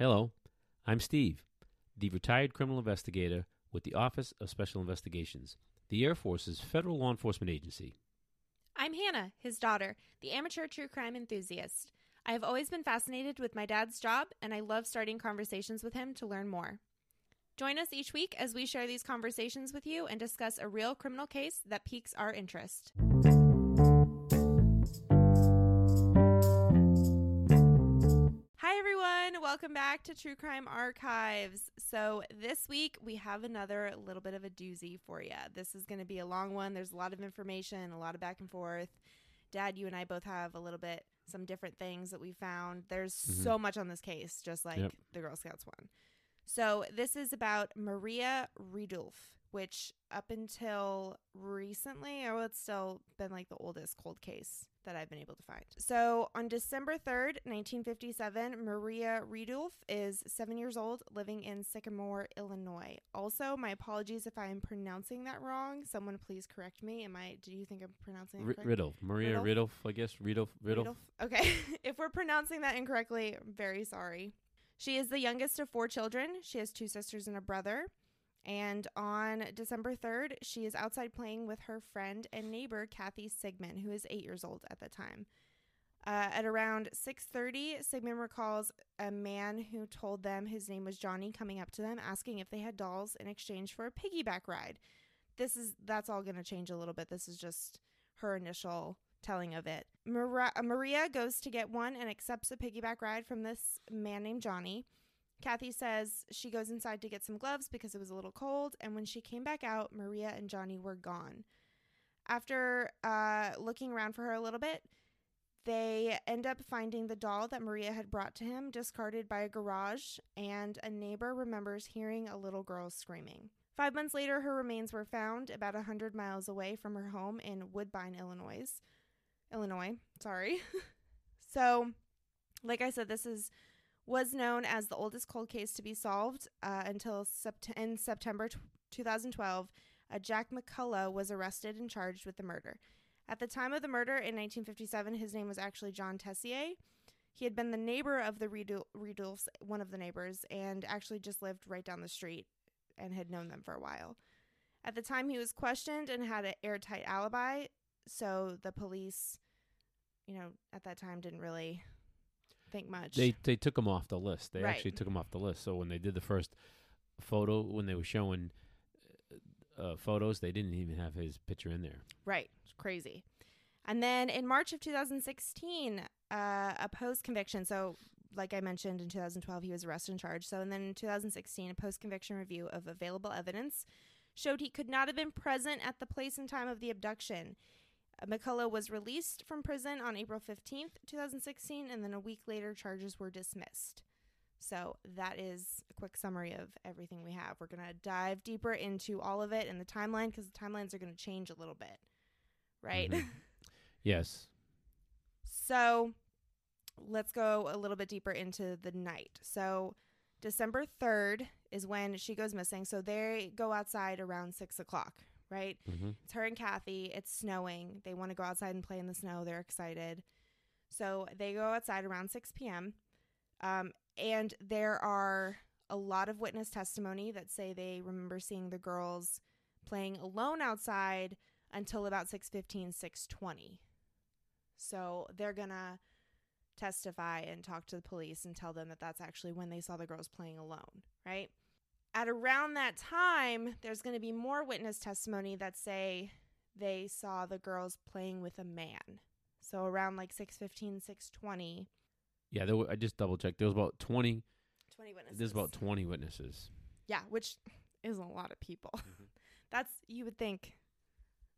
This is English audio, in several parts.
Hello, I'm Steve, the retired criminal investigator with the Office of Special Investigations, the Air Force's federal law enforcement agency. I'm Hannah, his daughter, the amateur true crime enthusiast. I have always been fascinated with my dad's job, and I love starting conversations with him to learn more. Join us each week as we share these conversations with you and discuss a real criminal case that piques our interest. Welcome back to True Crime Archives. So, this week we have another little bit of a doozy for you. This is going to be a long one. There's a lot of information, a lot of back and forth. Dad, you and I both have a little bit, some different things that we found. There's Mhm. so much on this case, just like Yep. the Girl Scouts one. So, this is about Maria Ridulph, which up until recently, oh, it's still been like the oldest cold case that I've been able to find. So, on December 3rd, 1957, Maria Ridulph is seven years old, living in Sycamore, Illinois. Also, my apologies if I am pronouncing that wrong. Someone please correct me. Am I, do you think I'm pronouncing it R-? Riddle, Maria? Riddle, I guess. Riddle, Riddle. Okay. if we're pronouncing that incorrectly, I'm very sorry. She is the youngest of four children. She has two sisters and a brother. And on December 3rd, she is outside playing with her friend and neighbor Kathy Sigman, who is 8 years old at the time. Uh, at around 6:30, Sigman recalls a man who told them his name was Johnny coming up to them asking if they had dolls in exchange for a piggyback ride. This is that's all going to change a little bit. This is just her initial telling of it. Uh, Maria goes to get one and accepts a piggyback ride from this man named Johnny. Kathy says she goes inside to get some gloves because it was a little cold, and when she came back out, Maria and Johnny were gone. After uh, looking around for her a little bit, they end up finding the doll that Maria had brought to him discarded by a garage, and a neighbor remembers hearing a little girl screaming. Five months later, her remains were found about a hundred miles away from her home in Woodbine, Illinois. Illinois, sorry. so, like I said, this is was known as the oldest cold case to be solved uh, until sept- in September t- 2012. Uh, Jack McCullough was arrested and charged with the murder. At the time of the murder in 1957, his name was actually John Tessier. He had been the neighbor of the Ridulphs, one of the neighbors, and actually just lived right down the street and had known them for a while. At the time, he was questioned and had an airtight alibi, so the police, you know, at that time didn't really think much. They they took him off the list. They Right. actually took him off the list. So when they did the first photo, when they were showing uh, photos, they didn't even have his picture in there. Right. It's crazy. And then in March of 2016, uh, a post conviction. So, like I mentioned, in 2012, he was arrested and charged. So, and then in 2016, a post conviction review of available evidence showed he could not have been present at the place and time of the abduction. McCullough was released from prison on April 15th, 2016, and then a week later, charges were dismissed. So, that is a quick summary of everything we have. We're going to dive deeper into all of it in the timeline because the timelines are going to change a little bit, right? Mhm. Yes. So let's go a little bit deeper into the night. So December 3rd is when she goes missing. So they go outside around six o'clock, right? hmm It's her and Kathy. It's snowing. They want to go outside and play in the snow. They're excited. So they go outside around 6 p.m. Um, and there are a lot of witness testimony that say they remember seeing the girls playing alone outside until about 6:15, 6:20. So they're gonna testify and talk to the police and tell them that that's actually when they saw the girls playing alone, right? At around that time, there's going to be more witness testimony that say they saw the girls playing with a man. So around like 6:15, 6:20, Yeah, there were, I just double checked. There was about twenty. 20 witnesses. There's about twenty witnesses. Yeah, which is a lot of people. That's you would think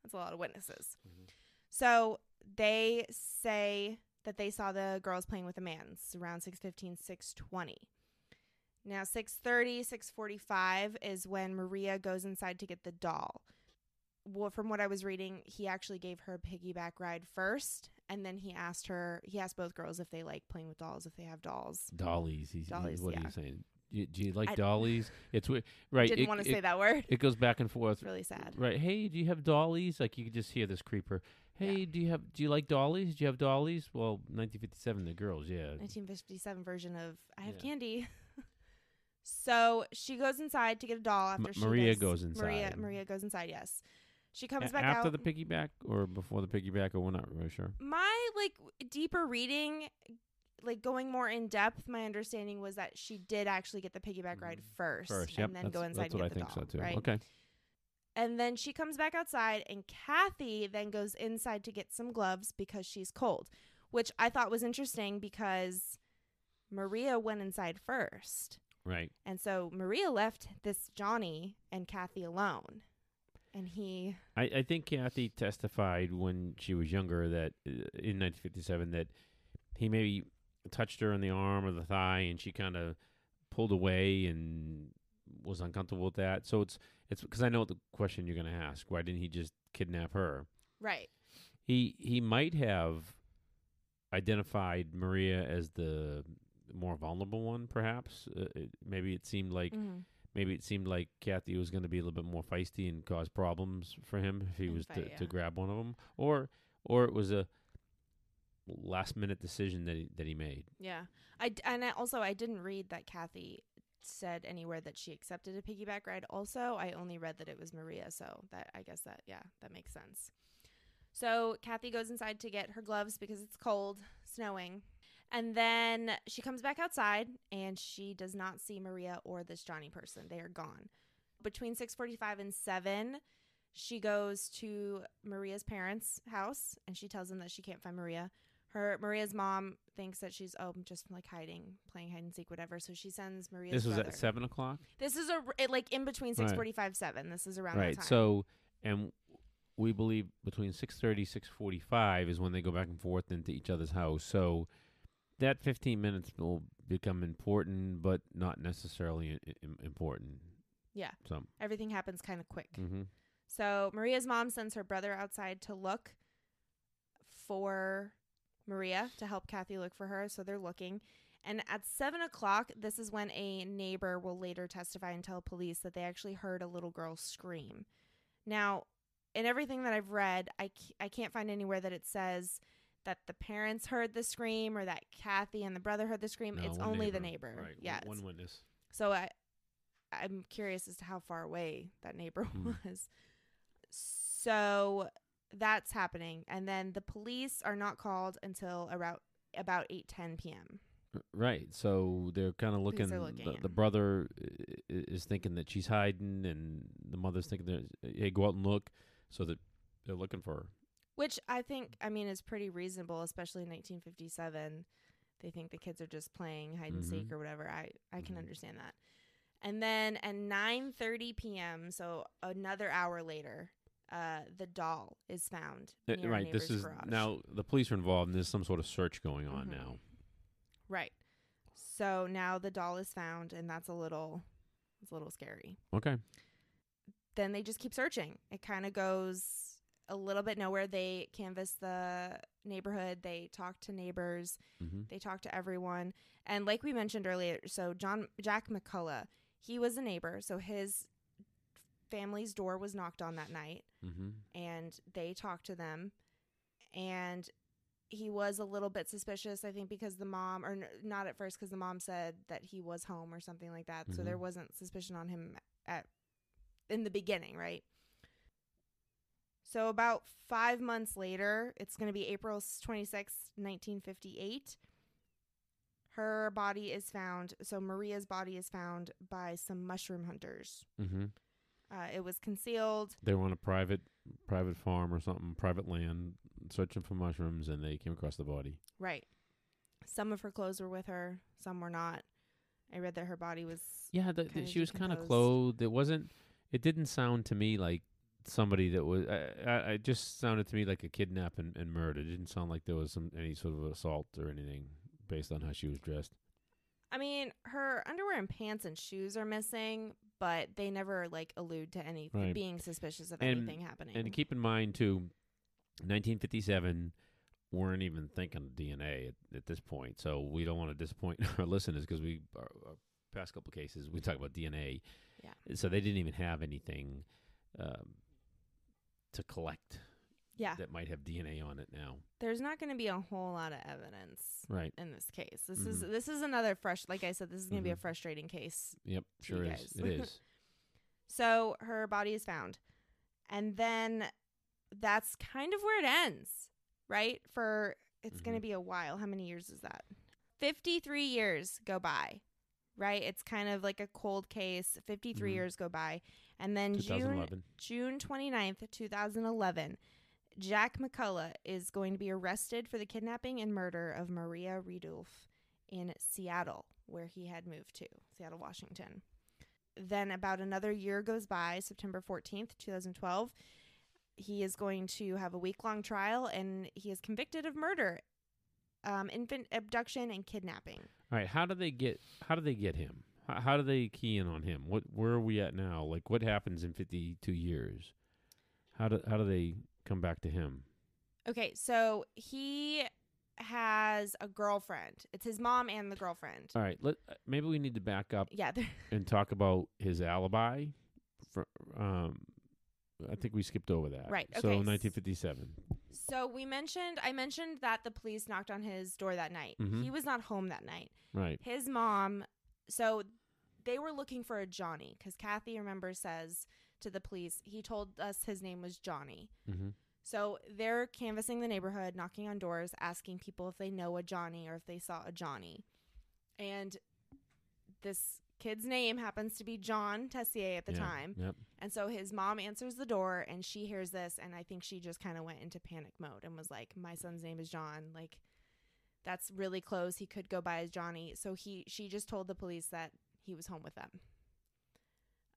that's a lot of witnesses. Mhm. So they say that they saw the girls playing with a man. It's around 6:15, 6:20. Now 6:30, 6:45 is when Maria goes inside to get the doll. Well, from what I was reading, he actually gave her a piggyback ride first, and then he asked her. He asked both girls if they like playing with dolls, if they have dolls. Dollies. He's, Dollies, what yeah. are you saying? You, do you like I- dollies? It's weird. Right. Didn't it- want to it- say that word. It goes back and forth. It's really sad. Right. Hey, do you have dollies? Like you could just hear this creeper. Hey, do you have? Do you like dollies? Do you have dollies? Well, 1957, the girls, yeah. 1957 version of I have Yeah. candy. So she goes inside to get a doll after M- she Maria goes inside. Maria Maria goes inside. Yes, she comes A- back after out. the piggyback or before the piggyback, or we're not really sure. my like deeper reading, like going more in depth, my understanding was that she did actually get the piggyback ride first, Mm. First, yep, and then that's, go inside that's and what I get the think doll, so too. right? Okay, And then she comes back outside, and Kathy then goes inside to get some gloves because she's cold, which I thought was interesting because Maria went inside first. Right. And so Maria left this Johnny and Kathy alone. And he, I, I think Kathy testified when she was younger that uh, in 1957 that he maybe touched her on the arm or the thigh, and she kind of pulled away and was uncomfortable with that. So it's it's because I know the question you're going to ask. Why didn't he just kidnap her? right. He he might have identified Maria as the more vulnerable one, perhaps. Uh, it, maybe it seemed like Mhm. maybe it seemed like Kathy was going to be a little bit more feisty and cause problems for him if he And was fight, to, yeah. to grab one of them, or or it was a last minute decision that he that he made. Yeah. I d- and I also I didn't read that Kathy said anywhere that she accepted a piggyback ride. Also, I only read that it was Maria, so that I guess that yeah, that makes sense. So Kathy goes inside to get her gloves because it's cold, snowing. And then she comes back outside and she does not see Maria or this Johnny person. They are gone. Between 6:45 and 7, she goes to Maria's parents' house and she tells them that she can't find Maria. Her Maria's mom thinks that she's oh just like hiding, playing hide and seek, whatever. So she sends Maria's this was brother. at seven o'clock, This is a it, like in between six forty five seven. This is around right? that time. So and we believe between 6:30 6:45 is when they go back and forth into each other's house. So that 15 minutes will become important, but not necessarily i- i- important. Yeah. So. everything happens kind of quick. Mm-hmm. So Maria's mom sends her brother outside to look for Maria to help Kathy look for her. So they're looking. And at seven o'clock, this is when a neighbor will later testify and tell police that they actually heard a little girl scream. Now, in everything that I've read, I, c- I can't find anywhere that it says that the parents heard the scream or that Kathy and the brother heard the scream. No, it's only the neighbor. neighbor. Right. Yeah. One, witness. So I, I'm curious as to how far away that neighbor Hmm. was. So that's happening, and then the police are not called until around about eight ten p.m. Right. So they're kind of looking. Looking, the, the brother is thinking that she's hiding, and the mother's thinking that hey, go out and look. So that they're looking for her. Which I think, I mean, is pretty reasonable, especially in 1957. They think the kids are just playing hide and seek Mhm. or whatever. I I can Mhm. understand that. And then at 9:30 p.m., so another hour later, uh, the doll is found. Uh, right. This is garage. now the police are involved, and there's some sort of search going on Mhm. now. Right. So now the doll is found, and that's a little, it's a little scary. Okay. Then they just keep searching. It kind of goes a little bit nowhere. They canvass the neighborhood. They talk to neighbors. Mm-hmm. They talk to everyone. And like we mentioned earlier, so John Jack McCullough, he was a neighbor. So his family's door was knocked on that night, Mm-hmm. and they talked to them. And he was a little bit suspicious, I think, because the mom, or n- not at first, because the mom said that he was home or something like that. So there wasn't suspicion on him at in the beginning, right? So about five months later, it's going to be April twenty sixth, 1958. Her body is found. So Maria's body is found by some mushroom hunters. Mm-hmm. Uh, it was concealed. They were on a private private farm or something, private land, searching for mushrooms, and they came across the body. Right. Some of her clothes were with her, some were not. I read that her body was. Yeah, the, the, she was kind of clothed. It wasn't. It didn't sound to me like somebody that was. I, I, it just sounded to me like a kidnap and, and murder. It didn't sound like there was some any sort of assault or anything based on how she was dressed. I mean, her underwear and pants and shoes are missing, but they never like allude to anything Right. being suspicious of And- anything happening. And keep in mind too, 1957 weren't even thinking of DNA at, at this point, so we don't want to disappoint our listeners because we our, our past couple of cases we talk about DNA. Yeah. So they didn't even have anything um, to collect Yeah. that might have DNA on it now. There's not going to be a whole lot of evidence Right. in this case. This is Mhm. this is another fresh like I said this is going to be a Mhm. frustrating case. Yep. Sure is. It is. So her body is found. And then that's kind of where it ends, right? For it's going to be a while. How many years is that? 53 years go by. Right? It's kind of like a cold case. 53 Mhm. years go by. And then June 2011. June 29th, 2011, Jack McCullough is going to be arrested for the kidnapping and murder of Maria Ridulph in Seattle, where he had moved to, Seattle, Washington. Then about another year goes by, September 14th, 2012. He is going to have a week long trial and he is convicted of murder, um, infant abduction, and kidnapping. All right. How do they get? How do they get him? How, how do they key in on him? What? Where are we at now? Like, what happens in 52 years? How do How do they come back to him? Okay, so he has a girlfriend. It's his mom and the girlfriend. All right. Let uh, maybe we need to back up Yeah, they're- and talk about his alibi. For, um, I think we skipped over that. Right, So okay. 1957. so we mentioned I mentioned that the police knocked on his door that night. Mhm. He was not home that night. Right. His mom, so they were looking for a Johnny because Kathy, remember, says to the police, he told us his name was Johnny. Mm-hmm. So they're canvassing the neighborhood, knocking on doors, asking people if they know a Johnny or if they saw a Johnny. And this kid's name happens to be John Tessier at the yeah. time. Yep. And so his mom answers the door and she hears this and I think she just kind of went into panic mode and was like my son's name is John like that's really close he could go by as Johnny so he she just told the police that he was home with them.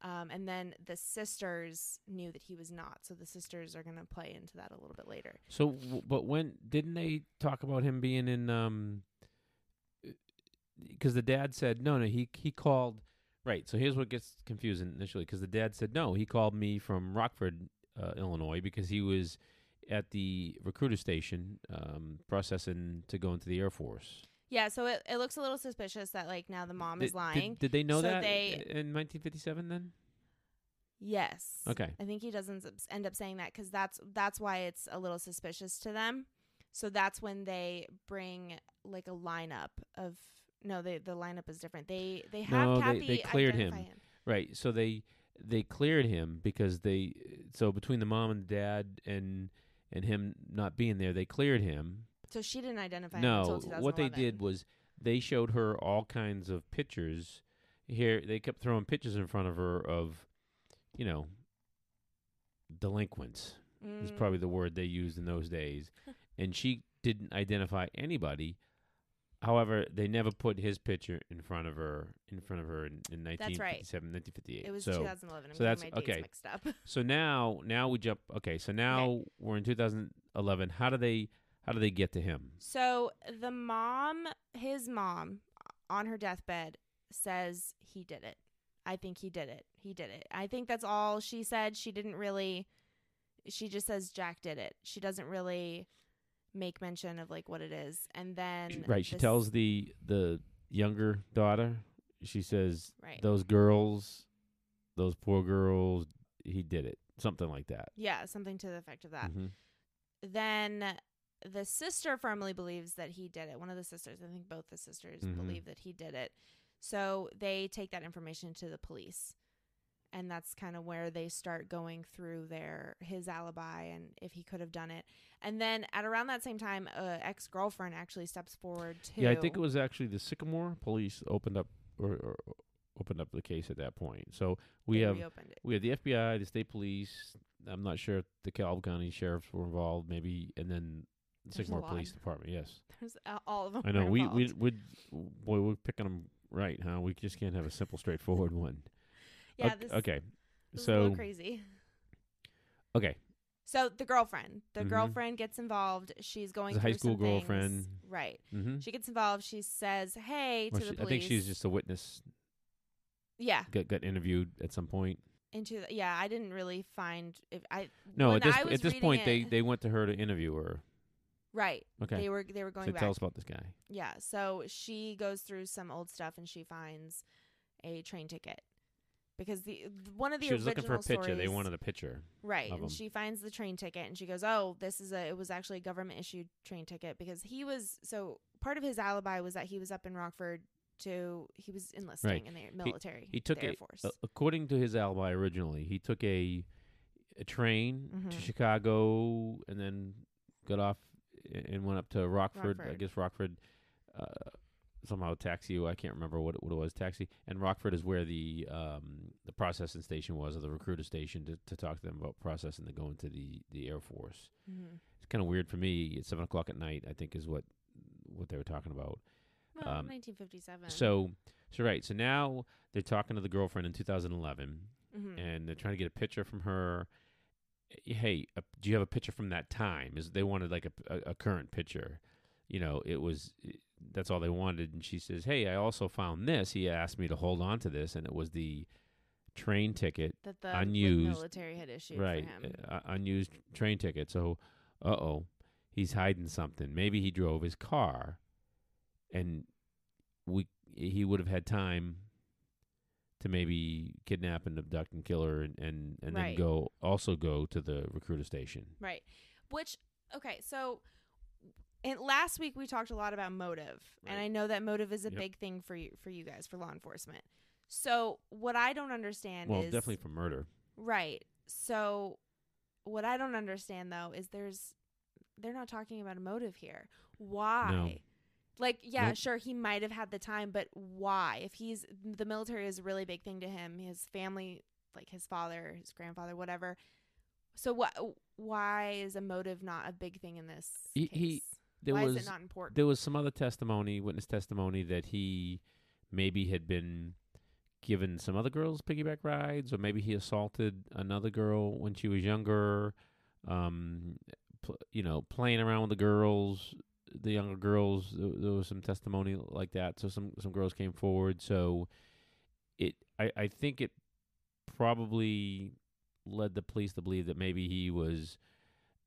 Um, and then the sisters knew that he was not so the sisters are going to play into that a little bit later. So, w- but when didn't they talk about him being in? Um, because the dad said no, no. He he called. Right. So here's what gets confusing initially, because the dad said no. He called me from Rockford, uh, Illinois, because he was at the recruiter station um, processing to go into the Air Force. Yeah, so it, it looks a little suspicious that like now the mom did, is lying. Did, did they know So that they- in 1957? Then yes. okay. I think he doesn't s- end up saying that because that's that's why it's a little suspicious to them. So that's when they bring like a lineup of no, they the lineup is different. They they have No, they- Kathy they cleared him. identify Right. So they they cleared him because they so between the mom and the dad and and him not being there, they cleared him. So she didn't identify him until No, what they did was they showed her all kinds of pictures. Here they kept throwing pictures in front of her of, you know, delinquents is Mm, probably the word they used in those days, and she didn't identify anybody. However, they never put his picture in front of her in front of her in, in That's right. 1958. It was so, 2011. I'm so that's- okay. mixed up. so now now we jump. Okay, so now we're in 2011. How do they how do they get to him? So the mom, his mom, on her deathbed says he did it. I think he did it. He did it. I think that's all she said. She didn't really. She just says Jack did it. She doesn't really make mention of like what it is. And then right, she this- tells the the younger daughter. She says right. those girls, those poor girls. He did it. Something like that. yeah, something to the effect of that. Mhm. Then the sister firmly believes that he did it. One of the sisters, I think both the sisters Mhm. believe that he did it. So they take that information to the police. And that's kind of where they start going through their his alibi and if he could have done it. And then at around that same time, uh, a ex girlfriend actually steps forward too. Yeah, I think it was actually the Sycamore police opened up or, or opened up the case at that point. So we They have we have the FBI, the state police. I'm not sure if the Calhoun County sheriffs were involved, maybe, and then the Sycamore. Police Department. Yes, There's all of them. I know. We we we boy, we're picking them right, huh? We just can't have a simple, straightforward one. Yeah, Ok- this, okay. this is a little So crazy. okay, So the girlfriend, the Mhm. girlfriend gets involved. She's going to The high school some things. girlfriend. right? mm-hmm. She gets involved. She says, "Hey" to Or the police. I think she's just a witness. yeah Got got interviewed at some point. into the, yeah. I didn't really find if I No, at this at this point they they went to her to interview her. right Okay, they were they were going so back. tell us about this guy. yeah, so she goes through some old stuff and she finds a train ticket because the one of the she was original looking for a picture. They wanted a picture. right, and him. she finds the train ticket and she goes, "Oh, this is a it was actually a government issued train ticket because he was so part of his alibi was that he was up in Rockford to he was enlisting Right. in the military, he took the Air a- Force. Uh, according to his alibi originally, he took a a train to Mhm. Chicago and then got off and went up to Rockford. I guess Rockford uh, somehow taxi. I can't remember what it, what it was. Taxi and Rockford is where the um, the processing station was, or the recruiter station, to, to talk to them about processing to go into the the Air Force. mm-hmm. It's kind of weird for me. At seven o'clock at night, I think is what what they were talking about. Well, um, 1957. So, so right. So now they're talking to the girlfriend in 2011 Mhm. and they're trying to get a picture from her. Hey, uh, do you have a picture from that time? Is they wanted like a, a, a current picture? You know, it was eh, that's all they wanted. And she says, "Hey, I also found this. He asked me to hold on to this, and it was the train ticket, that the unused- military had issued right? for him. Uh, unused train ticket. So, uh oh, he's hiding something. Maybe he drove his car, and we he would have had time." To maybe kidnap and abduct and kill her, and and, and Right. then go also go to the recruiter station. Right. Which okay, so and last week we talked a lot about motive, and I know that motive is a Yep. big thing for you for you guys for law enforcement. So what I don't understand Well, is definitely for murder. right. So what I don't understand though is there's they're not talking about a motive here. Why? Like, yeah, Nope. sure, he might have had the time, but why? If he's the military is a really big thing to him, his family, like his father, his grandfather, whatever. So what? Why is a motive not a big thing in this He- case? he- There why was is it not important? there was some other testimony, witness testimony that he maybe had been given some other girls piggyback rides, or maybe he assaulted another girl when she was younger. Um, pl- you know, playing around with the girls, the younger girls. There, there was some testimony like that. So some some girls came forward. So it, I, I think it probably led the police to believe that maybe he was.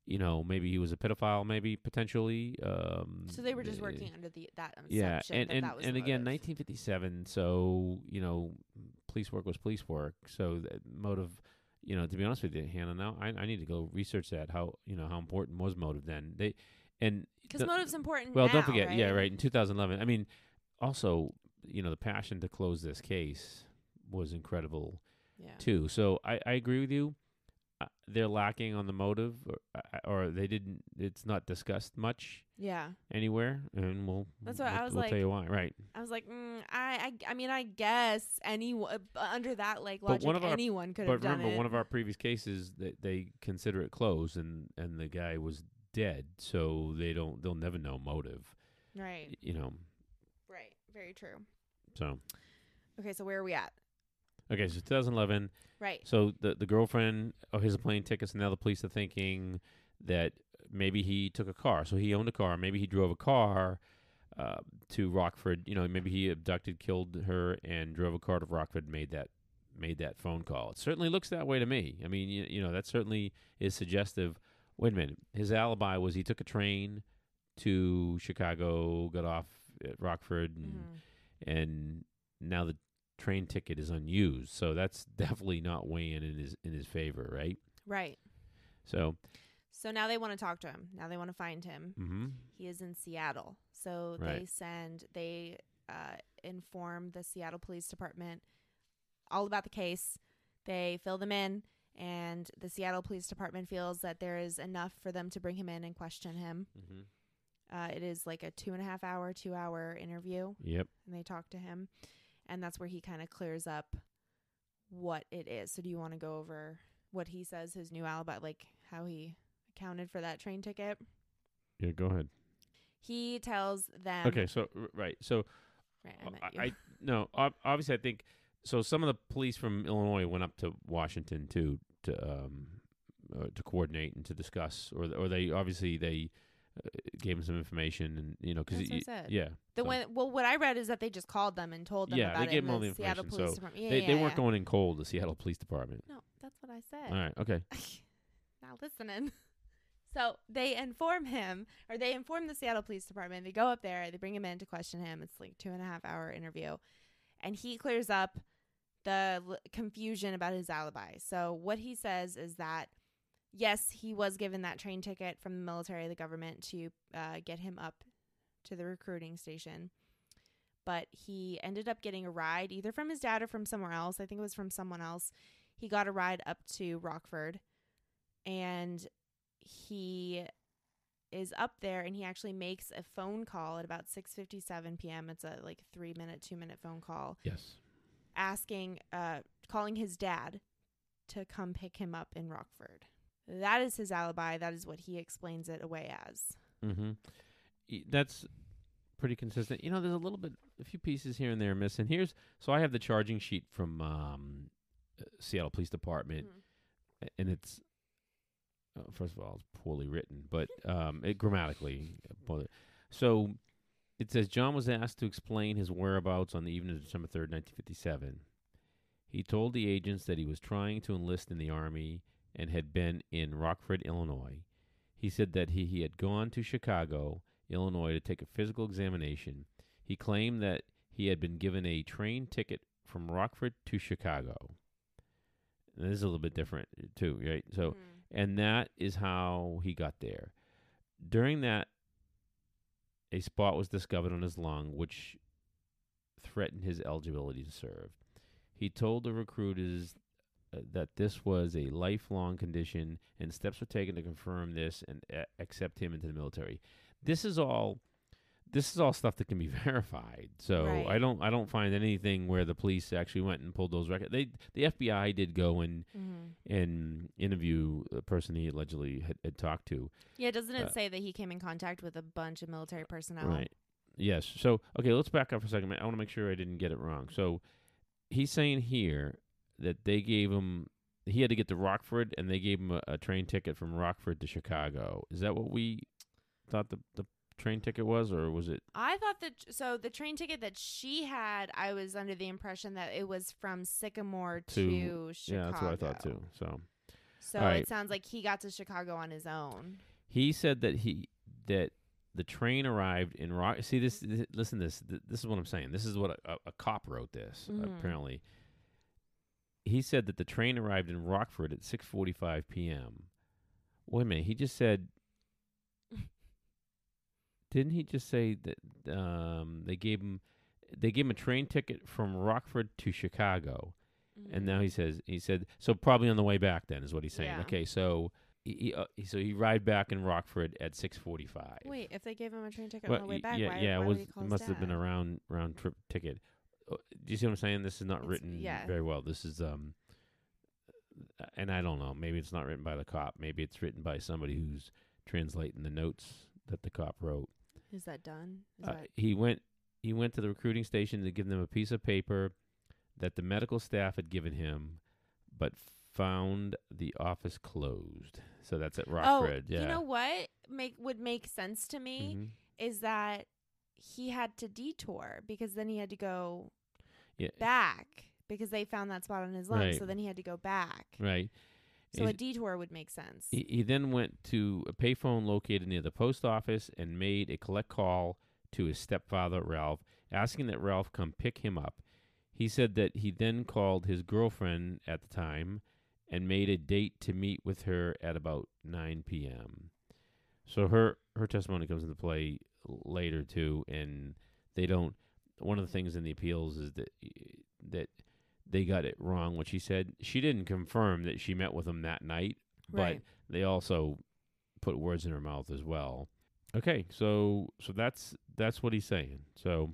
You know, maybe he was a pedophile, maybe potentially. Um, so they were just eh, working under the that assumption yeah, and that and, that was and again, 1957. So you know, police work was police work. So that motive, you know, to be honest with you, Hannah, now I, I need to go research that. How you know how important was motive then? They and because motive's important. well, don't now, forget, yeah, right? right. In 2011, I mean, also, you know, the passion to close this case was incredible Yeah. too. So I, I agree with you. Uh, they're lacking on the motive, or, uh, or they didn't. It's not discussed much Yeah. anywhere, and we'll. That's what I we'll- was we'll like, tell you why, right? I was like, mm, I, I, I mean, I guess anyone under that like But logic, one of our- anyone could But have done remember, it. one of our previous cases, they, they consider it closed, and and the guy was dead, so they don't. They'll never know motive. right, You know. right, very true. So Okay, so where are we at? Okay, so 2011. Right. So the the girlfriend, oh, here's the plane tickets, and now the police are thinking that maybe he took a car. So he owned a car. Maybe he drove a car uh, to Rockford. You know, maybe he abducted, killed her, and drove a car to Rockford. and Made that made that phone call. It certainly looks that way to me. I mean, you, you know, that certainly is suggestive. Wait a minute. His alibi was he took a train to Chicago, got off at Rockford, and Mhm. and now the train ticket is unused. So that's definitely not weighing in his in his favor, right? Right. So, So now they want to talk to him. Now they want to find him. mm-hmm. He is in Seattle. So they send they uh, inform the Seattle Police Department all about the case. They fill them in and the Seattle Police Department feels that there is enough for them to bring him in and question him. Mm-hmm. Uh, it is like a two and a half hour, two hour interview, Yep. and they talk to him, and that's where he kind of clears up what it is. So, do you want to go over what he says his new alibi, like how he accounted for that train ticket? Yeah. Go ahead. He tells them. okay. So right. So Right, I uh, I. I no. Obviously, I think so. Some of the police from Illinois went up to Washington too to um uh, to coordinate and to discuss, or or they obviously they uh, gave him some information and you know because yeah the so one, well, what I read is that they just called them and told them Yeah, about they gave in them all the Seattle information, Police so Department. Yeah, they yeah, they yeah. weren't going in cold. The Seattle Police Department. No, that's what I said. All right. Okay. now listening. So they inform him, or they inform the Seattle Police Department. They go up there, they bring him in to question him. It's like two and a half hour interview, and he clears up the l- confusion about his alibi. So what he says is that yes, he was given that train ticket from the military, the government, to uh, get him up to the recruiting station. But he ended up getting a ride either from his dad or from somewhere else. I think it was from someone else. He got a ride up to Rockford and he is up there and he actually makes a phone call at about 6:57 p.m. It's a like 3 minute 2 minute phone call Yes. asking uh calling his dad to come pick him up in Rockford. That is his alibi. That is what he explains it away as. Mm-hmm. That's pretty consistent. You know, there's a little bit, a few pieces here and there missing. Here's so I have the charging sheet from um, uh, Seattle Police Department, Mhm. and it's uh, first of all it's poorly written, but um, it grammatically. poorly- So it says John was asked to explain his whereabouts on the evening of December third, nineteen fifty-seven. He told the agents that he was trying to enlist in the army and had been in Rockford, Illinois. He said that he, he had gone to Chicago, Illinois to take a physical examination. He claimed that he had been given a train ticket from Rockford to Chicago. And this is a little bit different too, right? So, Mhm. and that is how he got there. During that, a spot was discovered on his lung, which threatened his eligibility to serve. He told the recruiters uh, that this was a lifelong condition, and steps were taken to confirm this and uh, accept him into the military. This is all. This is all stuff that can be verified. So Right. I don't. I don't find anything where the police actually went and pulled those records. They, the FBI did go and Mhm. and interview the person he allegedly had, had talked to. Yeah, doesn't it Uh, say that he came in contact with a bunch of military personnel? Right. Yes. So okay, let's back up for a second. I want to make sure I didn't get it wrong. So he's saying here that they gave him he had to get to Rockford and they gave him a, a train ticket from Rockford to Chicago. Is that what we thought the the train ticket was, or was it? I thought that so the train ticket that she had, I was under the impression that it was from Sycamore to, To- Chicago. Yeah, that's what I thought too. So So right. it sounds like he got to Chicago on his own. he said that he that the train arrived in Rock. See this, this listen to this this is what I'm saying. This is what a, a, a cop wrote this Mhm. apparently. He said that the train arrived in Rockford at 6:45 p.m. Wait a minute, he just said Didn't he just say that um, they gave him they gave him a train ticket from Rockford to Chicago? And now he says he said so probably on the way back then is what he's saying. Yeah. Okay, so he, uh, so he ride back in Rockford at 6:45. Wait, if they gave him a train ticket Well, on the way back, yeah, why, yeah, why it was it must have been a round round trip ticket. Do you see what I'm saying? This is not It's- written yeah. very well. This is um, and I don't know. Maybe it's not written by the cop. Maybe it's written by somebody who's translating the notes that the cop wrote. Is that done? Is Uh, that he went he went to the recruiting station to give them a piece of paper that the medical staff had given him, but found the office closed. So that's at Rockford. oh, yeah. you know what make would make sense to me Mhm. is that he had to detour because then he had to go Yeah. back because they found that spot on his lung. Right. So then he had to go back. Right. So Is- a detour would make sense. He, he then went to a payphone located near the post office and made a collect call to his stepfather, Ralph, asking that Ralph come pick him up. He said that he then called his girlfriend at the time and made a date to meet with her at about 9 p.m. So her her testimony comes into play later too, and they don't. One of the things in the appeals is that that they got it wrong. What she said, she didn't confirm that she met with him that night, right. but they also put words in her mouth as well. Okay, so so that's that's what he's saying. So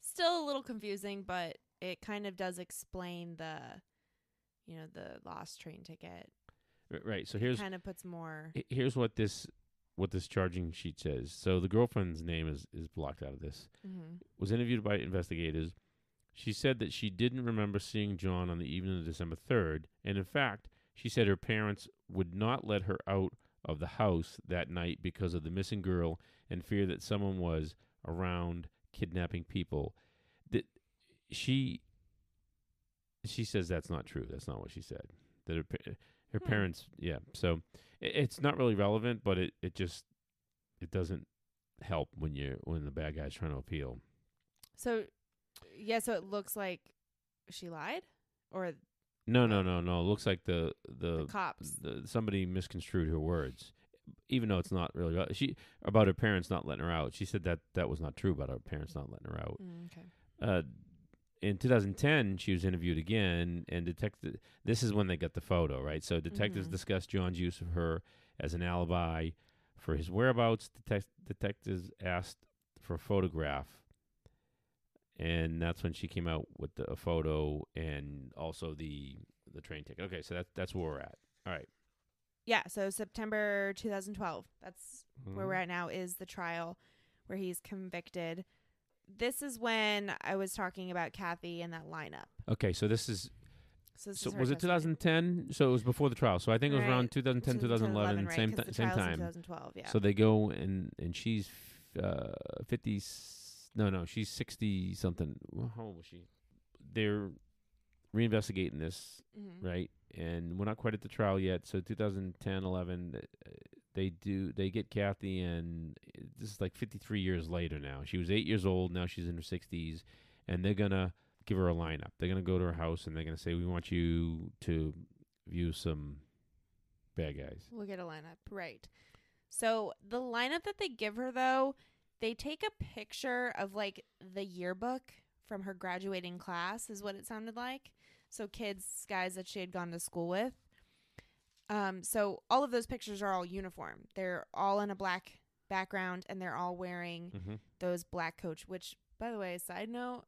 Still a little confusing, but it kind of does explain the, you know, the lost train ticket. right, so here's kind of puts more. here's what this what this charging sheet says. So the girlfriend's name is is blocked out of this. hmm Was interviewed by investigators. She said that she didn't remember seeing John on the evening of December 3rd, and in fact, she said her parents would not let her out of the house that night because of the missing girl and fear that someone was around kidnapping people. That she she says that's not true. That's not what she said. That her her Hmm. parents, yeah. So it's not really relevant, but it it just it doesn't help when you when the bad guy's trying to appeal. So, yeah, so it looks like she lied. or No, no, no, no. It looks like the the the, cops. the somebody misconstrued her words, even though it's not really about, she about her parents not letting her out. She said that that was not true about her parents not letting her out. Mm, okay. Uh, in 2010, she was interviewed again, and detective. This is when they got the photo, right? So detectives Mhm. discussed John's use of her as an alibi for his whereabouts. Detec- detectives asked for a photograph, and that's when she came out with the, a photo and also the the train ticket. Okay, so that's that's where we're at. All right. Yeah. So September 2012. That's where we're Mhm. at now. Is the trial where he's convicted. This is when I was talking about Kathy and that lineup. Okay, so this is So, this so is was it 2010? So it was before the trial. So I think it was Right. around 2010, 2011, right, same the same time. 2012. Yeah. So they go and and she's uh 50 s- no no, she's 60 something. How old was she? They're reinvestigating this, Mhm. right? And we're not quite at the trial yet. So 2010, 11, uh, they do they get Kathy and this is like 53 years later now. She was 8 years old, now she's in her 60s and they're going to give her a lineup. They're going to go to her house and they're going to say we want you to view some bad guys. We'll get a lineup. Right. So the lineup that they give her though, they take a picture of like the yearbook from her graduating class is what it sounded like. So kids, guys that she had gone to school with. Um so all of those pictures are all uniform. They're all in a black background and they're all wearing Mhm. those black coach which by the way, side note,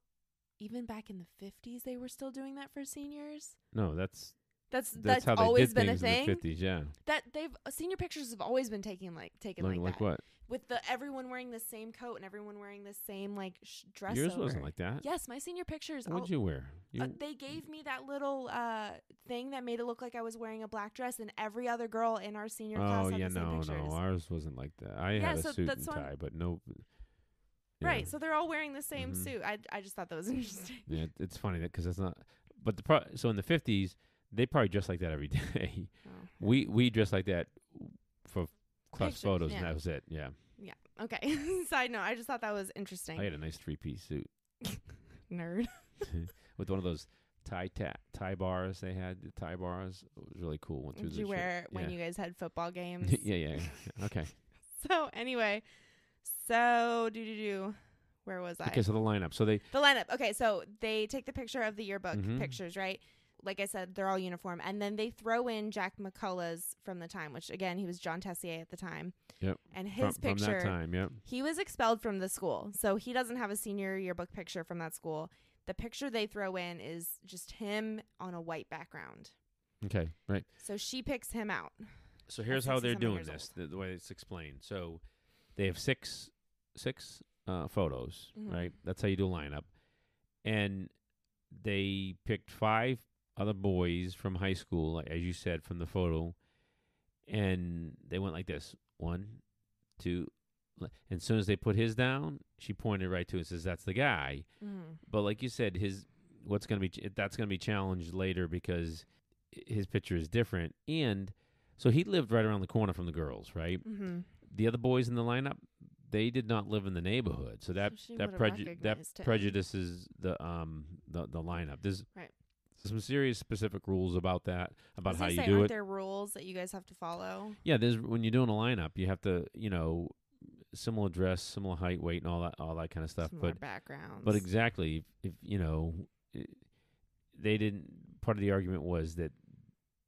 even back in the 50s they were still doing that for seniors. No, that's That's that's, that's, always been a thing. in the 50s, yeah. that they've uh, senior pictures have always been taken like taken Like, like, like that what? with the everyone wearing the same coat and everyone wearing the same like sh- dress. Yours over. wasn't like that. Yes, my senior pictures. What'd you wear? You, uh, they gave me that little uh thing that made it look like I was wearing a black dress, and every other girl in our senior class oh yeah, the no, pictures. no, ours wasn't like that. I Yeah, had a so suit that's and what I'm- tie, but no. yeah. Right, so they're all wearing the same Mhm. suit. I I just thought that was interesting. Yeah, it's funny that because that's not. But the pro- so in the 50s, they probably dress like that every day. Oh. we we dressed like that for class Pictures, photos, yeah. and that was it. Yeah, Yeah. Okay. Side note, I just thought that was interesting. I had a nice three piece suit Nerd. with one of those tie ta- tie bars they had. The tie bars it was really cool. Went through Did you shirt. wear it when yeah. you guys had football games? yeah, yeah, yeah. Okay. So anyway, so do do do. Where was I? Okay, so the lineup. So they The lineup. Okay, so they take the picture of the yearbook Mhm. pictures, right? Like I said, they're all uniform, and then they throw in Jack McCullough's from the time, which again he was John Tessier at the time. Yep. And from, his from picture, that time, yep. he was expelled from the school, so he doesn't have a senior yearbook picture from that school. The picture they throw in is just him on a white background. Okay, right. So she picks him out. So here's how they're doing this. The, the way it's explained. So they have six six uh, photos, Mhm. right? That's how you do a lineup, and they picked five other boys from high school, like as you said from the photo, and they went like this: one, two. And as soon as they put his down, she pointed right to it and says, "That's the guy." Mm-hmm. But like you said, his what's going to be that's going to be challenged later because his picture is different, and so he lived right around the corner from the girls, right? Mm-hmm. The other boys in the lineup, they did not live in the neighborhood, so that she that preju- that him. prejudices the um the the lineup. There's Right. Some serious specific rules about that about how you say, do aren't it. there rules that you guys have to follow? Yeah, there's when you're doing a lineup, you have to you know similar dress, similar height, weight, and all that all that kind of stuff. Similar But backgrounds. But exactly, if, if you know, they didn't. Part of the argument was that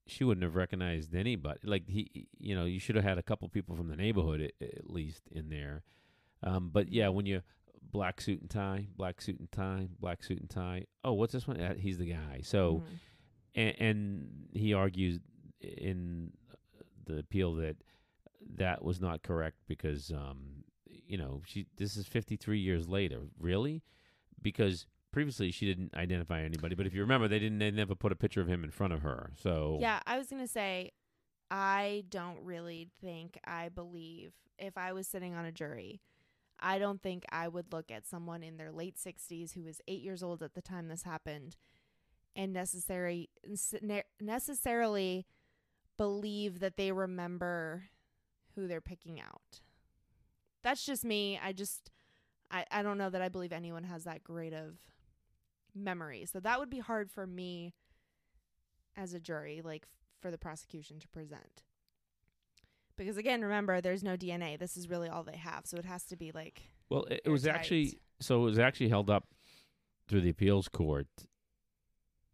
she wouldn't have recognized anybody. Like he, you know, you should have had a couple people from the neighborhood at, at least in there. Um, but yeah, when you black suit and tie, black suit and tie, black suit and tie. Oh, what's this one? Uh, he's the guy. So, Mhm. and, and he argues in the appeal that that was not correct because um you know she this is 53 years later really because previously she didn't identify anybody but if you remember they didn't they never put a picture of him in front of her so Yeah, I was gonna say, I don't really think I believe if I was sitting on a jury, I don't think I would look at someone in their late sixties who was eight years old at the time this happened, and necessary ne- necessarily believe that they remember who they're picking out. That's just me. I just I, I don't know that I believe anyone has that great of memory. So that would be hard for me as a jury, like for the prosecution to present. Because again, remember, there's no DNA. This is really all they have, so it has to be like Well, it, it was airtight. actually so it was actually held up through the appeals court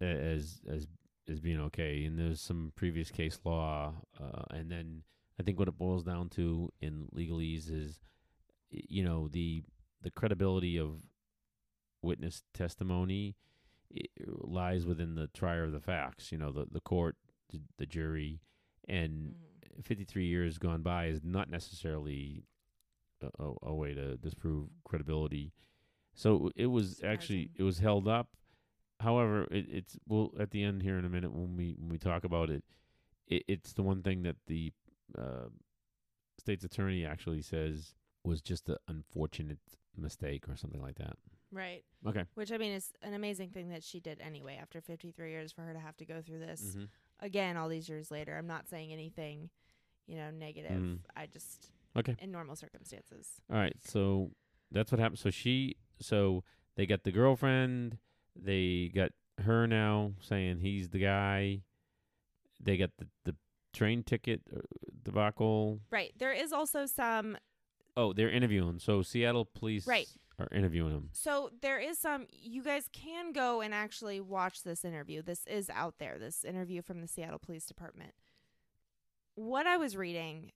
as as as being okay, and there's some previous case law, uh, and then I think what it boils down to in legalese is, you know, the the credibility of witness testimony lies within the trier of the facts. You know, the the court, the, the jury, and Mhm. 53 years gone by is not necessarily a, a, a way to disprove credibility. So it was actually it was held up. However, it, it's well at the end here in a minute when we when we talk about it, it it's the one thing that the uh, state's attorney actually says was just an unfortunate mistake or something like that. right. Okay. Which I mean is an amazing thing that she did anyway. After 53 years, for her to have to go through this Mm-hmm. again all these years later. I'm not saying anything, you know, negative. Mhm. I just Okay. in normal circumstances. All right, so that's what happened. So she, so they got the girlfriend, they got her now saying he's the guy. They got the the train ticket uh, debacle. Right. There is also some Oh, they're interviewing. So Seattle police Right. are interviewing him. So there is some you guys can go and actually watch this interview. This is out there. This interview from the Seattle Police Department. What I was reading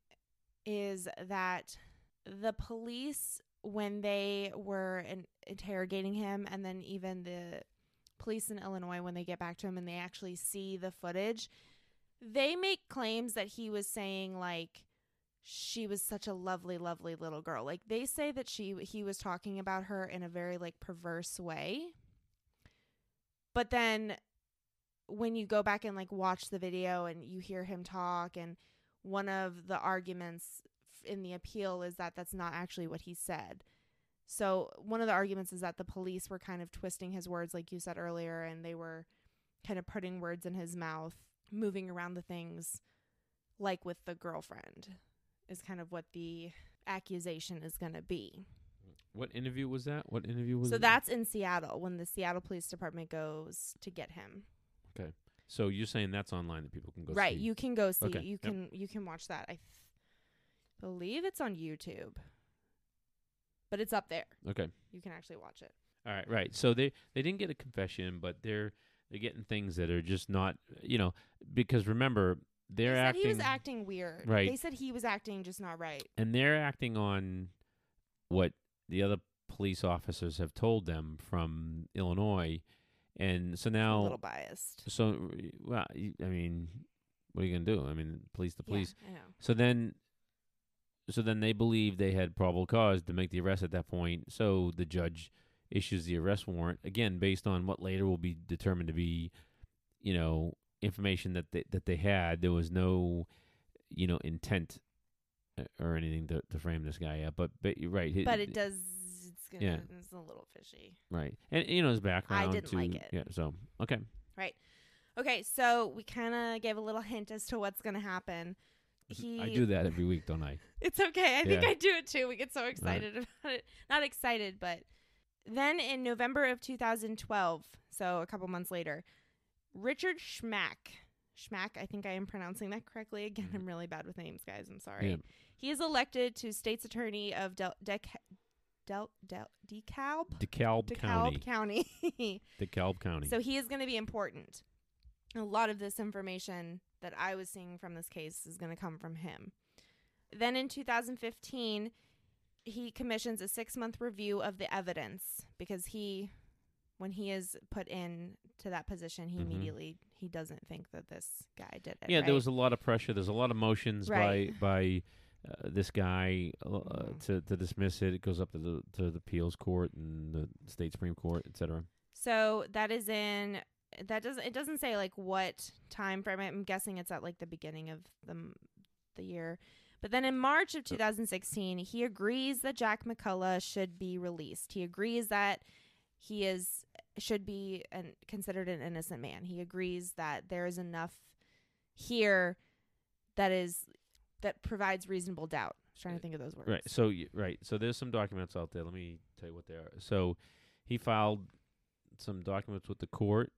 is that the police when they were in, interrogating him and then even the police in Illinois when they get back to him and they actually see the footage, they make claims that he was saying like she was such a lovely lovely little girl. Like they say that she he was talking about her in a very like perverse way. But then when you go back and like watch the video and you hear him talk and one of the arguments in the appeal is that that's not actually what he said so one of the arguments is that the police were kind of twisting his words like you said earlier and they were kind of putting words in his mouth moving around the things like with the girlfriend is kind of what the accusation is going to be. What interview was that? What interview was So it? that's in Seattle when the Seattle Police Department goes to get him. So you're saying that's online that people can go see. right, see. you can go see. Okay, You yep. can you can watch that. I believe it's on YouTube. But it's up there. Okay. You can actually watch it. All right, right. So they they didn't get a confession, but they're they're getting things that are just not, you know, because remember they're they said acting he was acting weird. Right. They said he was acting just not right. and they're acting on what the other police officers have told them from Illinois, and so now a little biased. so well, y- I mean, what are you gonna do? I mean, police the police. Yeah, I know. So then, so then they believe they had probable cause to make the arrest at that point. So the judge issues the arrest warrant again based on what later will be determined to be, you know, information that they that they had. There was no, you know, intent uh, or anything to, to frame this guy up. But but you're right. But it does Yeah. it's a little fishy. right, and you know his background. I didn't too. like it. Yeah. So okay. Right. Okay, so we kind of gave a little hint as to what's going to happen. He, I do that every week, don't I? It's okay. I think I do it too. We get so excited about it. Not excited, but then in November of 2012, so a couple months later, Richard Schmack. Schmack, I think I am pronouncing that correctly. Again, mm-hmm. I'm really bad with names, guys. I'm sorry. Yeah. He is elected to state's attorney of Del, Dec, Del, Del, DeKalb? DeKalb, County. DeKalb County. DeKalb County. So he is going to be important. A lot of this information that I was seeing from this case is going to come from him. Then in 2015, he commissions a six month review of the evidence because he, when he is put in to that position, he Mhm. immediately he doesn't think that this guy did it. Yeah, right? there was a lot of pressure. There's a lot of motions Right. by by uh, this guy uh, Mhm. to to dismiss it. It goes up to the to the appeals court and the state supreme court, et cetera. So that is in that doesn't it doesn't say like what time frame. I'm guessing it's at like the beginning of the the year. But then in March of 2016, he agrees that Jack McCullough should be released. He agrees that he is should be an, considered an innocent man. He agrees that there is enough here that is that provides reasonable doubt. I was trying to uh, think of those words. Right. So y- right. So there's some documents out there. Let me tell you what they are. So he filed some documents with the court,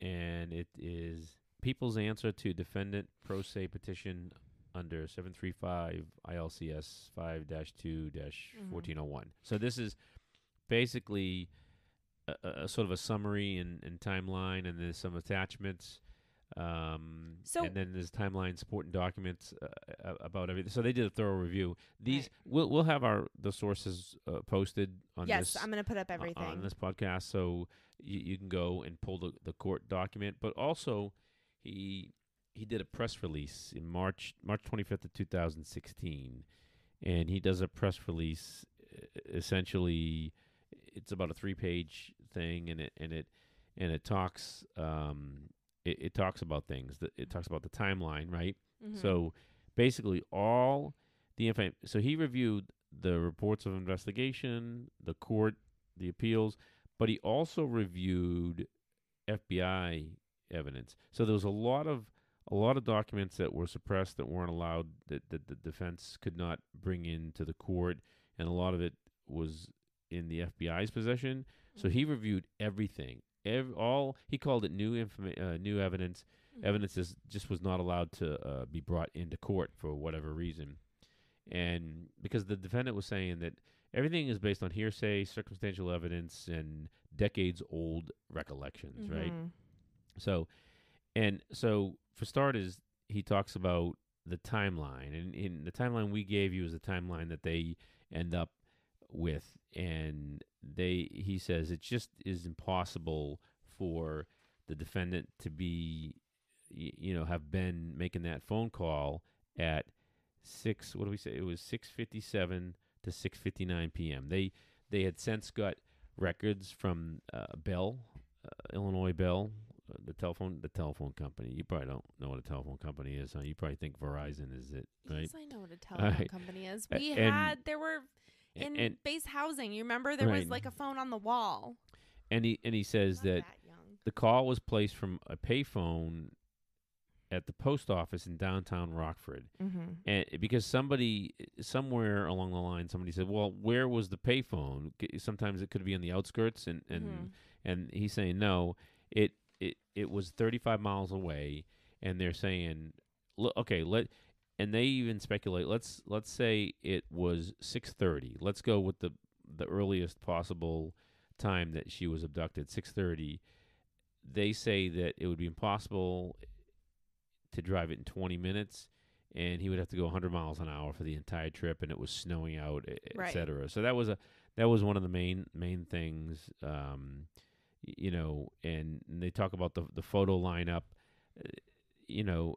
and it is people's answer to defendant pro se petition under 735 ILCS 5 2 1401. Mm-hmm. So this is basically a, a a sort of a summary and, and timeline, and there's some attachments. Um, So- and then there's timeline, support, and documents uh, about everything. So they did a thorough review. These Right. we'll we'll have our the sources uh, posted on yes, this I'm gonna put up everything. on this podcast, so you, you can go and pull the, the court document. But also, he he did a press release in March March 25th of 2016, and he does a press release. Essentially, it's about a three page thing, and it and it and it talks um it, it talks about things. That it talks about the timeline, right? Mhm. So basically, all the info. So he reviewed the reports of investigation, the court, the appeals, but he also reviewed FBI evidence. So there was a lot of a lot of documents that were suppressed that weren't allowed that, that the defense could not bring into the court, and a lot of it was in the FBI's possession. So he reviewed everything. Ev- all he called it new informa- uh, new evidence Mhm. evidence is, just was not allowed to uh, be brought into court for whatever reason. And because the defendant was saying that everything is based on hearsay, circumstantial evidence, and decades old recollections, right? Mhm. So, and so for starters, he talks about the timeline, and in the timeline we gave you is the timeline that they end up with, and they he says it just is impossible for the defendant to be, you know, have been making that phone call at six. What do we say? It was six fifty seven to six fifty nine p.m. They they had since got records from uh, Bell, uh, Illinois Bell, uh, the telephone the telephone company. You probably don't know what a telephone company is, huh? You probably think Verizon is it, right? Yes, I know what a telephone right. company is. We and- had there were in and base housing. You remember there was like a phone on the wall. and he and he says Not that young. the call was placed from a payphone at the post office in downtown Rockford. Mm-hmm. And because somebody somewhere along the line, somebody said, "Well, where was the payphone?" Sometimes it could be on the outskirts, and and Mhm. and he's saying no, it it it was 35 miles away, and they're saying, "Look, okay, let." And they even speculate. Let's let's say it was 6:30. Let's go with the the earliest possible time that she was abducted, 6:30. They say that it would be impossible to drive it in 20 minutes and he would have to go 100 miles an hour for the entire trip and it was snowing out e- et Right. cetera so that was a that was one of the main main things um you know and, and they talk about the the photo lineup uh, you know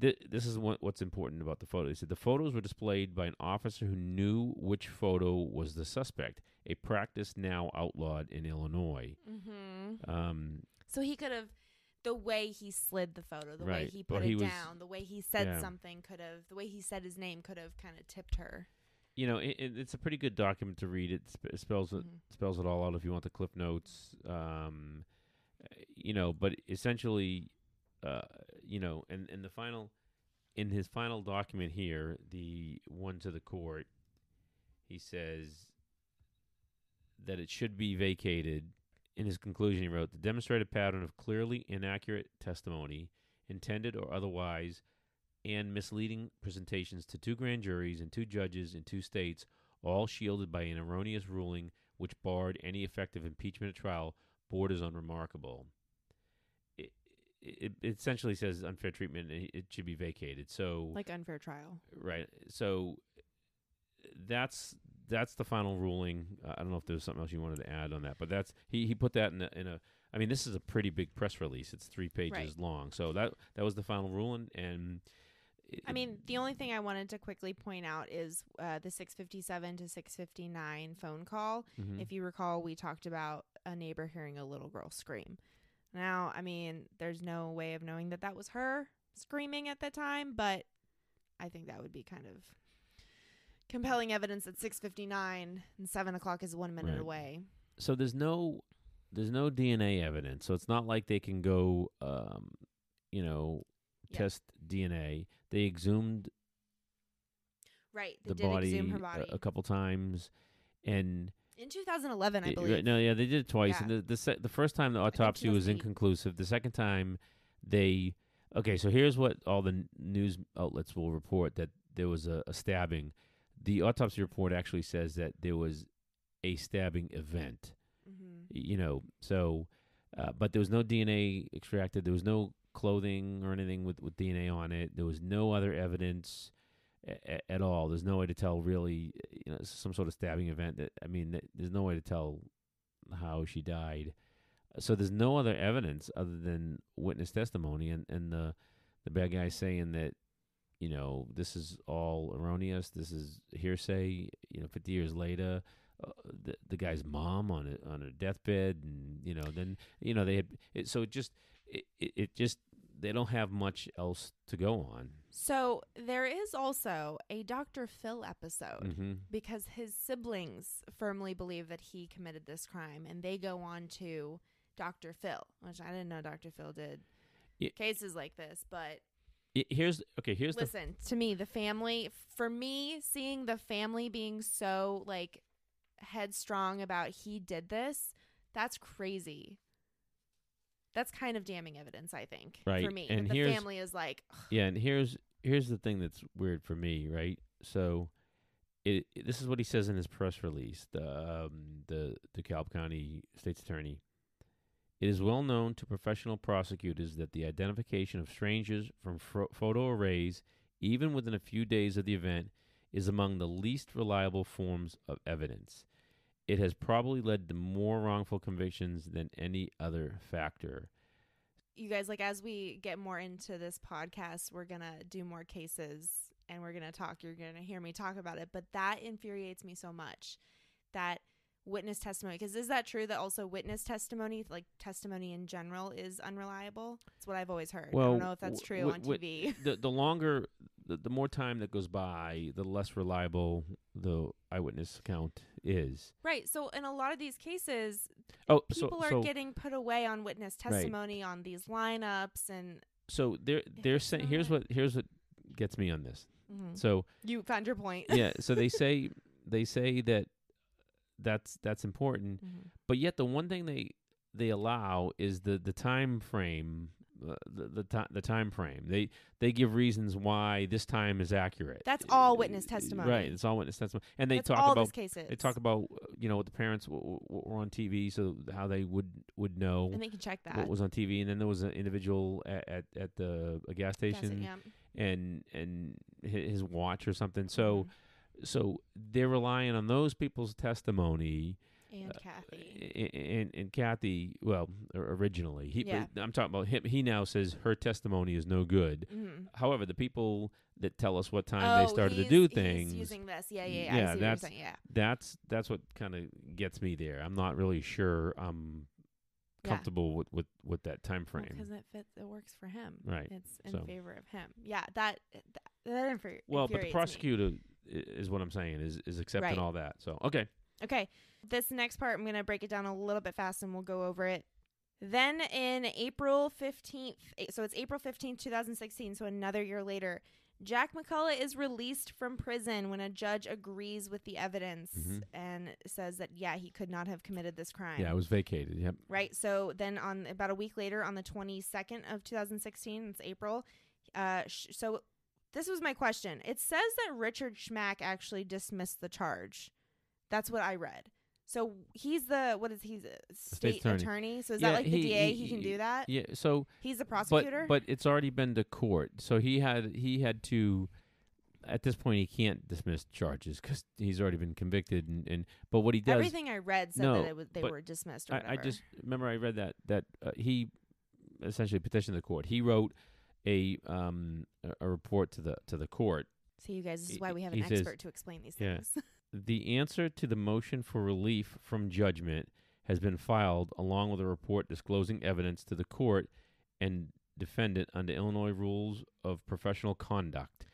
th- this is what, what's important about the photo. They said the photos were displayed by an officer who knew which photo was the suspect, a practice now outlawed in Illinois. Mm-hmm. Um, So he could have, the way he slid the photo, the way Right. he Well, put he it was- down, the way he said Yeah. something could have, the way he said his name could have kind of tipped her. you know, it, it, it's a pretty good document to read. It, sp- it spells it Mhm. spells it all out if you want the cliff notes. Um, you know, but essentially, uh, you know, and in the final, in his final document here, the one to the court, he says that it should be vacated. In his conclusion, he wrote the demonstrated pattern of clearly inaccurate testimony, intended or otherwise, and misleading presentations to two grand juries and two judges in two states, all shielded by an erroneous ruling which barred any effective impeachment at trial, borders on remarkable. It, it, essentially says unfair treatment. and It should be vacated. So Like unfair trial. right. So that's that's the final ruling. Uh, I don't know if there's something else you wanted to add on that, but that's he he put that in a, in a. I mean, this is a pretty big press release. It's three pages Right. long. So that that was the final ruling, and it- I mean, the only thing I wanted to quickly point out is uh, the 657 to 659 phone call. mhm. If you recall, we talked about a neighbor hearing a little girl scream. Now, I mean, there's no way of knowing that that was her screaming at the time, but I think that would be kind of compelling evidence at 6:59 and 7 o'clock is one minute Right. away. so there's no there's no DNA evidence. So it's not like they can go, um, you know, Yeah. test DNA. They exhumed Right. They the did body, exhume body A, couple times, and in 2011, I believe. no, yeah, they did it twice. Yeah. And the the, se- the first time the autopsy was inconclusive. The second time, they okay. So here's what all the n- news outlets will report that there was a, a stabbing. The autopsy report actually says that there was a stabbing event. Mm-hmm. You know, so uh, but there was no DNA extracted. There was no clothing or anything with with DNA on it. There was no other evidence a- a- at all. There's no way to tell really, you know, some sort of stabbing event. That I mean, there's no way to tell how she died. So there's no other evidence other than witness testimony and and the the bad guy saying that you know this is all erroneous. This is hearsay. You know, 50 years later. Uh, the the guy's mom on a, on her deathbed, and you know, then you know they had it, so it just it, it just they don't have much else to go on. So there is also a Dr. Phil episode hmm because his siblings firmly believe that he committed this crime, and they go on to Dr. Phil, which I didn't know Dr. Phil did Yeah. cases like this, but here's okay. Here's the listen to me the family for me seeing the family being so like headstrong about he did this that's crazy that's kind of damning evidence i think for Right, me and the family is like "Ugh, Yeah, and here's here's the thing that's weird for me, right? So, it, it- this is what he says in his press release. The um, the DeKalb County State's Attorney. It is well known to professional prosecutors that the identification of strangers from fro- photo arrays, even within a few days of the event, is among the least reliable forms of evidence. It has probably led to more wrongful convictions than any other factor. you guys like as we get more into this podcast we're gonna do more cases and we're gonna talk you're gonna hear me talk about it but that infuriates me so much that witness testimony because is that true that also witness testimony like testimony in general is unreliable it's what i've always heard i don't know if that's true w- on tv the the longer the, the more time that goes by, the less reliable the eyewitness account is. right so in a lot of these cases Oh, people so are so getting put away on witness Right. testimony on these lineups and so they're they're saying here's what here's what gets me on this. Mhm. So you found your point yeah, so they say they say that that's that's important, Mhm. but yet the one thing they they allow is the the time frame. Uh, the the, ti- the time frame they they give reasons why this time is accurate. That's all witness testimony. right? It's all witness testimony, and they That's talk about. They talk about uh, you know what the parents w- w- were on TV, so how they would would know and they can check that what was on TV, and then there was an individual at at, at the a gas station, yeah. and and his watch or something. So Mhm. So they're relying on those people's testimony. and uh, Kathy. and and Kathy, well, originally he. Yeah. I'm talking about him. He now says her testimony is no good. Mhm. However, the people that tell us what time oh, they started to do he's things using this. Yeah, yeah, yeah. Yeah, I see what you're that's- saying. Yeah. that's that's what kind of gets me there. I'm not really sure I'm Yeah. comfortable with, with, with that time frame. Because it fits, it works for him. Right, It's in so. favor of him. Yeah, that that, that infuri- well, but the prosecutor me. Is what I'm saying is is accepting Right. all that. So okay, Okay, this next part I'm gonna break it down a little bit fast, and we'll go over it. Then in April 15th, eh, so it's April 15th, 2016, so another year later, Jack McCullough is released from prison when a judge agrees with the evidence Mhm. and says that, yeah, he could not have committed this crime. yeah, it was vacated. Yep. Right. So then on about a week later, on the 22nd of 2016, it's April. Uh, sh- so this was my question. It says that Richard Schmack actually dismissed the charge. That's what I read. So he's the what is he's a state attorney. attorney. So is Yeah, that like the DA? he- He, can do that. Yeah. So He's the prosecutor. but it's already been to court, so he had he had to. At this point, he can't dismiss charges because he's already been convicted, and, and but what he does Everything I read said No, that it was, they were dismissed. Or I, I just remember I read that that uh, he essentially petitioned the court. He wrote a um a, report to the to the court. see you guys. This is why we have he an says- expert to explain these yeah. things. The answer to the motion for relief from judgment has been filed along with a report disclosing evidence to the court and defendant under Illinois rules of professional conduct.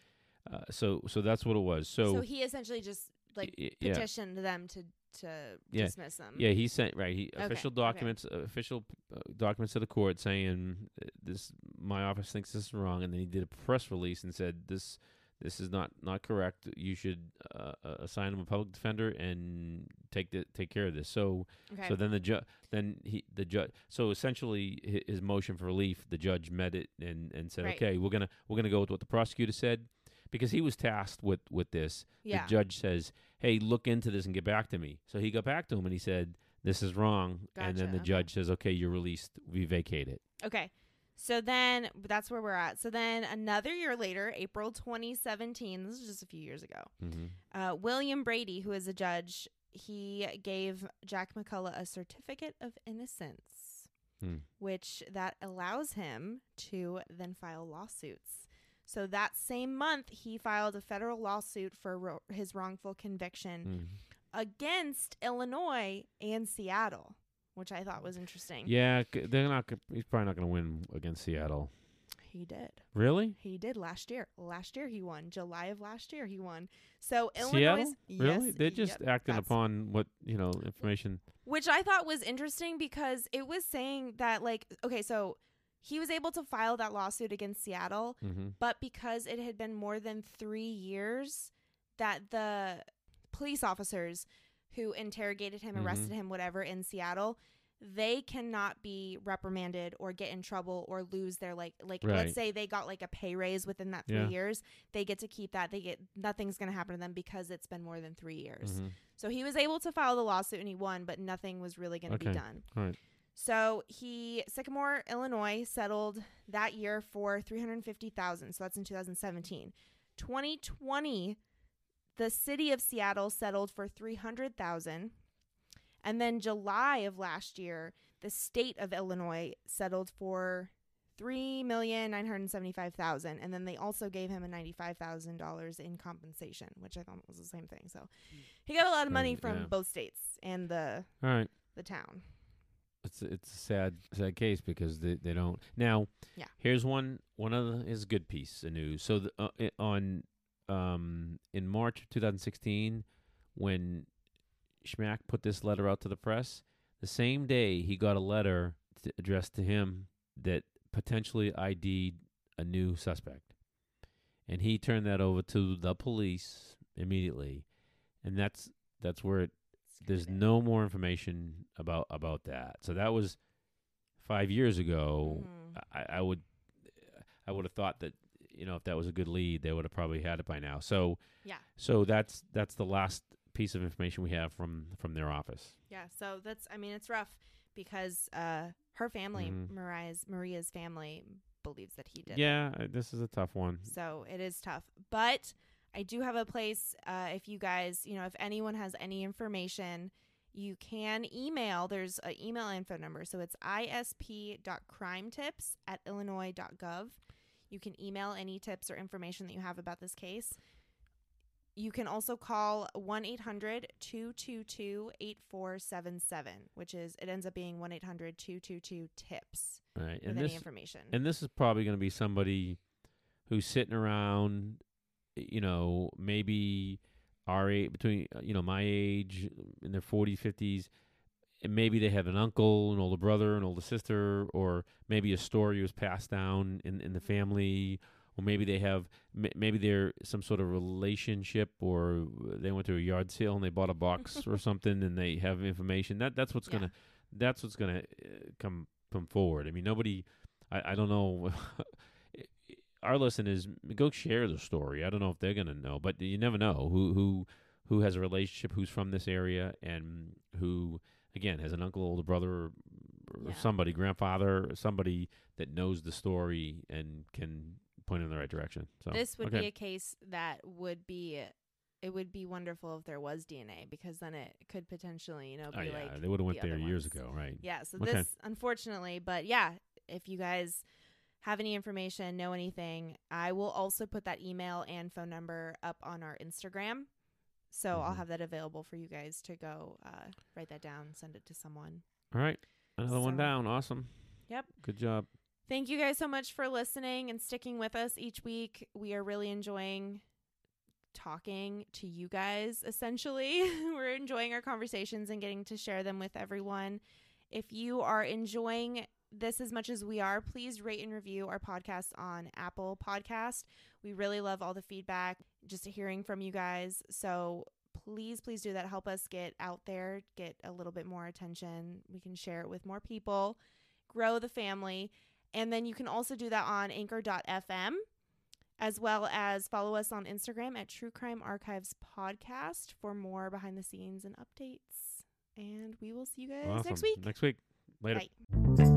Uh, so so that's what it was. So, so he essentially just like y- yeah. petitioned them to to Yeah. dismiss them. Yeah, he sent right. He Okay, official okay. documents, uh, official uh, documents to the court saying uh, this. My office thinks this is wrong, and then he did a press release and said this. This is not not correct. You should uh, uh, assign him a public defender and take the take care of this. So Okay. so then the judge then he the judge so essentially his motion for relief the judge met it and and said Right. okay we're gonna we're gonna go with what the prosecutor said because he was tasked with with this. yeah. The judge says hey look into this and get back to me. So he got back to him and he said this is wrong and then the okay. judge says okay you're released we vacate it. Okay. So then that's where we're at. So then another year later, April 2017, this is just a few years ago, Mm-hmm. uh, William Brady, who is a judge, he gave Jack McCullough a certificate of innocence, Hmm. which that allows him to then file lawsuits. So that same month, he filed a federal lawsuit for ro- his wrongful conviction Mm. against Illinois and Seattle, which I thought was interesting. Yeah, c- they're not. He's probably not going to win against Seattle. He did. Really? He did last year. Last year he won. July of last year he won. So? Illinois, Really? Yes, They're just yep, acting upon what you know information. which I thought was interesting because it was saying that like okay, so he was able to file that lawsuit against Seattle, Mm-hmm. but because it had been more than three years that the police officers who interrogated him, Mhm. arrested him, whatever in Seattle, they cannot be reprimanded or get in trouble or lose their like like Right. let's say they got like a pay raise within that three Yeah. years, they get to keep that. They get nothing's gonna happen to them because it's been more than three years. Mm-hmm. So he was able to file the lawsuit and he won, but nothing was really gonna be done. All right. So he Sycamore, Illinois, settled that year for three hundred fifty thousand. So that's in two thousand seventeen. Twenty twenty, the city of Seattle settled for three hundred thousand, and then July of last year, the state of Illinois settled for three million nine hundred seventy-five thousand, and then they also gave him a ninety-five thousand dollars in compensation, which I thought was the same thing. So he got a lot of money from yeah. both states and the All right. the town. It's it's a sad sad case because they, they don't now. Yeah. Here's one one of the, is a good piece of news. So the, uh, on um in March of 2016, when Schmack put this letter out to the press, the same day he got a letter t- addressed to him that potentially ID'd a new suspect, and he turned that over to the police immediately, and that's that's where it there's no more information about about that. So that was five years ago. Mhm. I, I would I would have thought that you know if that was a good lead, they would have probably had it by now. So Yeah. So that's that's the last piece of information we have from from their office. Yeah, so that's I mean it's rough because uh her family, Mhm. Maria's Maria's family believes that he did. Yeah, this is a tough one. So it is tough. But I do have a place uh if you guys, you know, if anyone has any information, you can email. There's an email info number. So it's isp.crimetips at illinois.gov. You can email any tips or information that you have about this case. You can also call 1 800 222 8477, which is, it ends up being 1 800 222 TIPS Right, with and any this information. and this is probably going to be somebody who's sitting around, you know, maybe our age, between uh, you know my age in their 40s, 50s, and maybe they have an uncle, an older brother, an older sister, or maybe a story was passed down in in the family, or maybe they have maybe they're some sort of relationship, or they went to a yard sale and they bought a box or something, and they have information. That that's what's Yeah. gonna that's what's gonna uh, come come forward. I mean, nobody. I, I don't know. Our lesson is go share the story. I don't know if they're gonna know, but you never know who who who has a relationship, who's from this area, and who again has an uncle, older brother, or, or Yeah. somebody, grandfather, or somebody that knows the story and can point in the right direction. So this would okay. be a case that would be it would be wonderful if there was DNA because then it could potentially, you know, oh, be Oh, yeah, like they would have went the there years ones. ago, right? Yeah, so Okay. this unfortunately, but yeah, if you guys have any information, know anything, I will also put that email and phone number up on our Instagram. So I'll Mhm. have that available for you guys to go uh, write that down, send it to someone. All right, another one down. Awesome. Yep. Good job. Thank you guys so much for listening and sticking with us each week. We are really enjoying talking to you guys, essentially. We're enjoying our conversations and getting to share them with everyone. If you are enjoying this as much as we are, please rate and review our podcast on Apple Podcast. We really love all the feedback, just hearing from you guys. So please, please do that. Help us get out there, get a little bit more attention. We can share it with more people, grow the family. And then you can also do that on anchor.fm, as well as follow us on Instagram at True Crime Archives Podcast for more behind the scenes and updates. And we will see you guys awesome. next week. Next week. Later. Bye.